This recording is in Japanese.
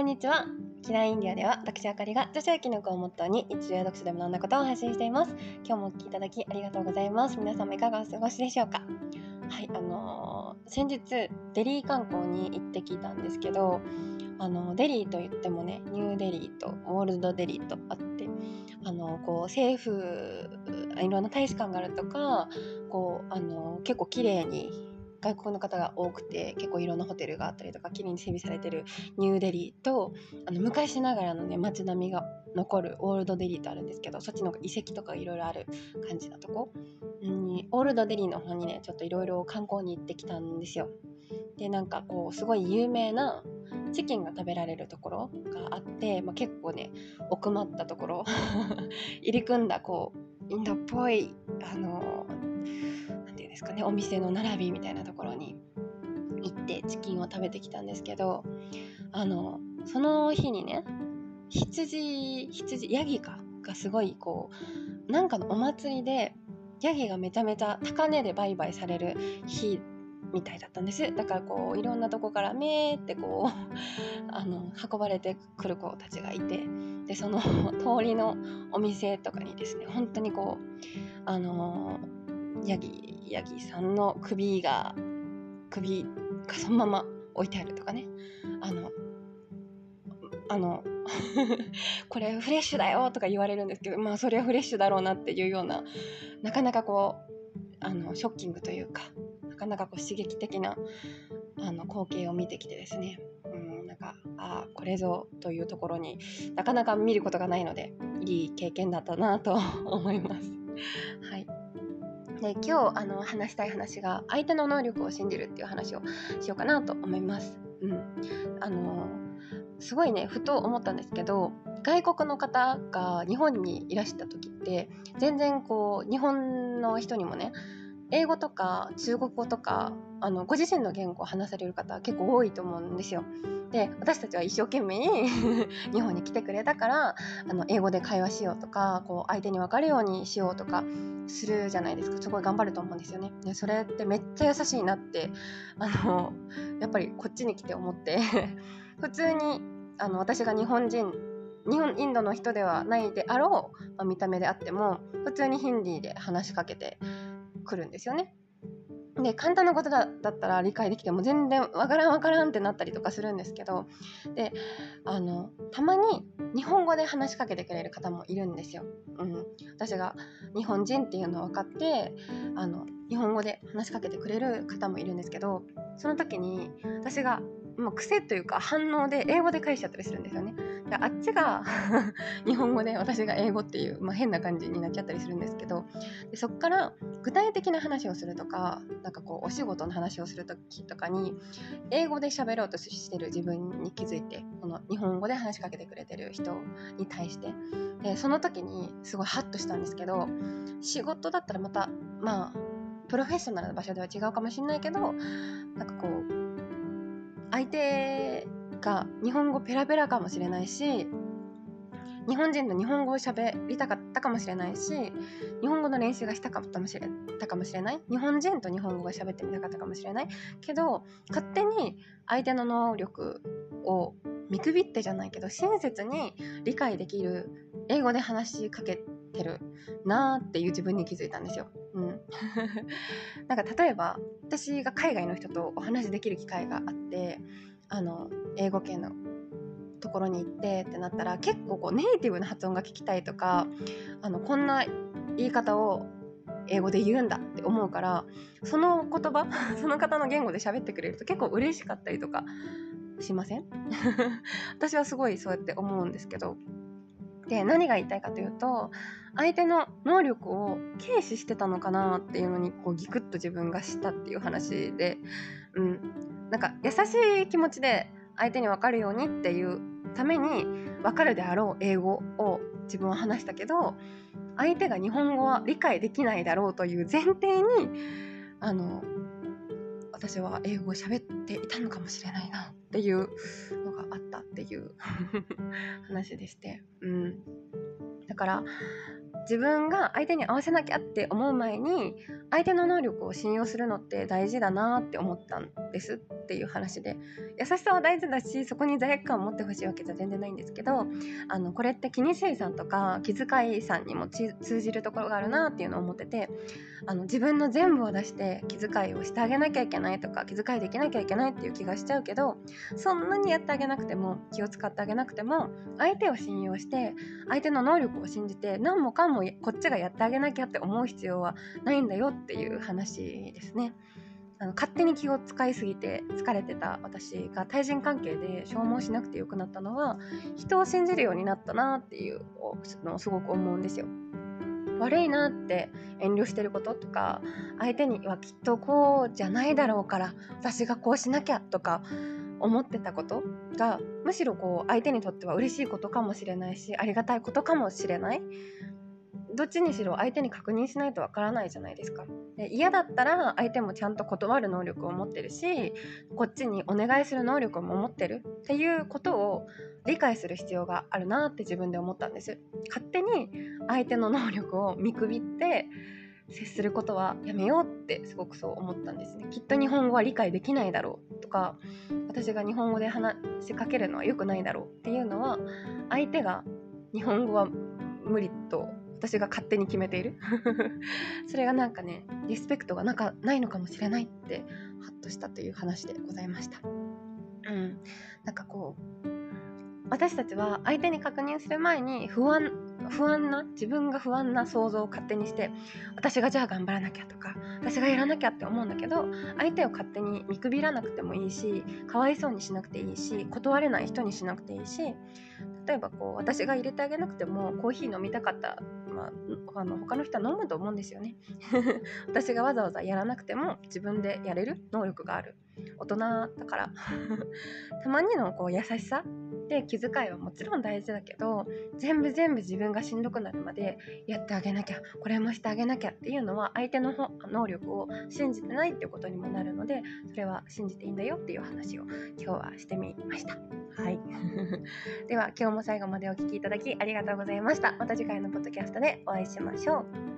こんにちは。キラーインディアでは私あかりが女子やきの子をモットーに日常や読書で学んだことを発信しています。今日もお聞きいただきありがとうございます。皆様いかがお過ごしでしょうか？はい、あのー、先日デリー観光に行ってきたんですけど、あのデリーといってもね、ニューデリーとオールドデリーとあって、あのー、こう政府いろんな大使館があるとか、こうあの、結構綺麗に外国の方が多くて結構いろんなホテルがあったりとか綺麗に整備されてるニューデリーとあの昔ながらのね街並みが残るオールドデリーとあるんですけどそっちの遺跡とかいろいろある感じのとこ、うん、オールドデリーの方にねちょっといろいろ観光に行ってきたんですよ。でなんかこうすごい有名なチキンが食べられるところがあって、まあ、結構ね奥まったところ 入り組んだこうインドっぽいあのですかね。お店の並びみたいなところに行ってチキンを食べてきたんですけどあのその日にね羊羊ヤギかがすごいこうなんかのお祭りでヤギがめちゃめちゃ高値で売買される日みたいだったんです。だからこういろんなとこからめーってこう あの運ばれてくる子たちがいてでその通りのお店とかにですね本当にこうあのヤギヤギさんの首が首がそのまま置いてあるとかね。あのあの これフレッシュだよとか言われるんですけどまあそれはフレッシュだろうなっていうようななかなかこうあのショッキングというかなかなかこう刺激的なあの光景を見てきてですね。うんなんかああこれぞというところになかなか見ることがないのでいい経験だったなと思います。はい。で今日あの話したい話が相手の能力を信じるっていう話をしようかなと思います。うん、あのすごいねふと思ったんですけど外国の方が日本にいらした時って全然こう日本の人にもね英語とか中国語とかあのご自身の言語を話される方結構多いと思うんですよ。で私たちは一生懸命 日本に来てくれたからあの英語で会話しようとかこう相手に分かるようにしようとかするじゃないですかすごい頑張ると思うんですよね。でそれってめっちゃ優しいなってあのやっぱりこっちに来て思って 普通にあの私が日本人日本インドの人ではないであろう、まあ、見た目であっても普通にヒンディーで話しかけてくるんですよね。で簡単なことだったら理解できても全然わからんわからんってなったりとかするんですけどであのたまに日本語で話しかけてくれる方もいるんですよ。うん、私が日本人っていうのを分かってあの日本語で話しかけてくれる方もいるんですけどその時に私がもう癖というか反応で英語で返しちゃったりするんですよね。であっちが 日本語で私が英語っていう、まあ、変な感じになっちゃったりするんですけどでそっから具体的な話をするとかなんかこうお仕事の話をする時とかに英語で喋ろうとしてる自分に気づいてこの日本語で話しかけてくれてる人に対してでその時にすごいハッとしたんですけど仕事だったらまたまあプロフェッショナルな場所では違うかもしれないけどなんかこう相手が日本語ペラペラかもしれないし日本人と日本語を喋りたかったかもしれないし日本語の練習がしたかったかもしれたかもしれない。日本人と日本語が喋ってみたかったかもしれない。けど勝手に相手の能力を見くびってじゃないけど親切に理解できる英語で話しかけてる。なーっていう自分に気づいたんですよ。うん、なんか例えば私が海外の人とお話しできる機会があってあの英語圏のところに行ってってなったら結構こうネイティブな発音が聞きたいとかあのこんな言い方を英語で言うんだって思うからその言葉 その方の言語で喋ってくれると結構嬉しかったりとかしません？私はすごいそうやって思うんですけどで何が言いたいかというと相手の能力を軽視してたのかなっていうのにこうギクッと自分がしたっていう話で、うん、なんか優しい気持ちで相手に分かるようにっていうために分かるであろう英語を自分は話したけど相手が日本語は理解できないだろうという前提にあの私は英語を喋っていたのかもしれないなっていうあったっていう話でして、うん、だから自分が相手に合わせなきゃって思う前に相手の能力を信用するのって大事だなって思ったんですっていう話で優しさは大事だしそこに罪悪感を持ってほしいわけじゃ全然ないんですけどあのこれって気にせいさんとか気遣いさんにも通じるところがあるなっていうのを思っててあの自分の全部を出して気遣いをしてあげなきゃいけないとか気遣いできなきゃいけないっていう気がしちゃうけどそんなにやってあげなくても気を使ってあげなくても相手を信用して相手の能力を信じて何もかもこっちがやってあげなきゃって思う必要はないんだよっていう話ですね。あの勝手に気を使いすぎて疲れてた私が対人関係で消耗しなくてよくなったのは人を信じるようになったなっていうのをすごく思うんですよ。悪いなって遠慮してることとか相手にはきっとこうじゃないだろうから私がこうしなきゃとか思ってたことがむしろこう相手にとっては嬉しいことかもしれないしありがたいことかもしれないどっちにしろ相手に確認しないとわからないじゃないですか。で嫌だったら相手もちゃんと断る能力を持ってるしこっちにお願いする能力も持ってる。っていうことを理解する必要があるなって自分で思ったんです。勝手に相手の能力を見くびって接することはやめようってすごくそう思ったんですね。きっと日本語は理解できないだろうとか私が日本語で話しかけるのは良くないだろうっていうのは相手が日本語は無理と私が勝手に決めている。それがなんかねリスペクトがなかないのかもしれないってハッとしたという話でございました。うん。なんかこう私たちは相手に確認する前に不安不安な自分が不安な想像を勝手にして私がじゃあ頑張らなきゃとか私がやらなきゃって思うんだけど相手を勝手に見くびらなくてもいいしかわいそうにしなくていいし断れない人にしなくていいし例えばこう私が入れてあげなくてもコーヒー飲みたかったまあ、あの他の人は飲むと思うんですよね 私がわざわざやらなくても自分でやれる能力がある大人だから たまにのこう優しさで気遣いはもちろん大事だけど全部全部自分がしんどくなるまでやってあげなきゃこれもしてあげなきゃっていうのは相手の能力を信じてないっていうことにもなるのでそれは信じていいんだよっていう話を今日はしてみました。はい では今日も最後までお聴きいただきありがとうございました。また次回のポッドキャストででお会いしましょう。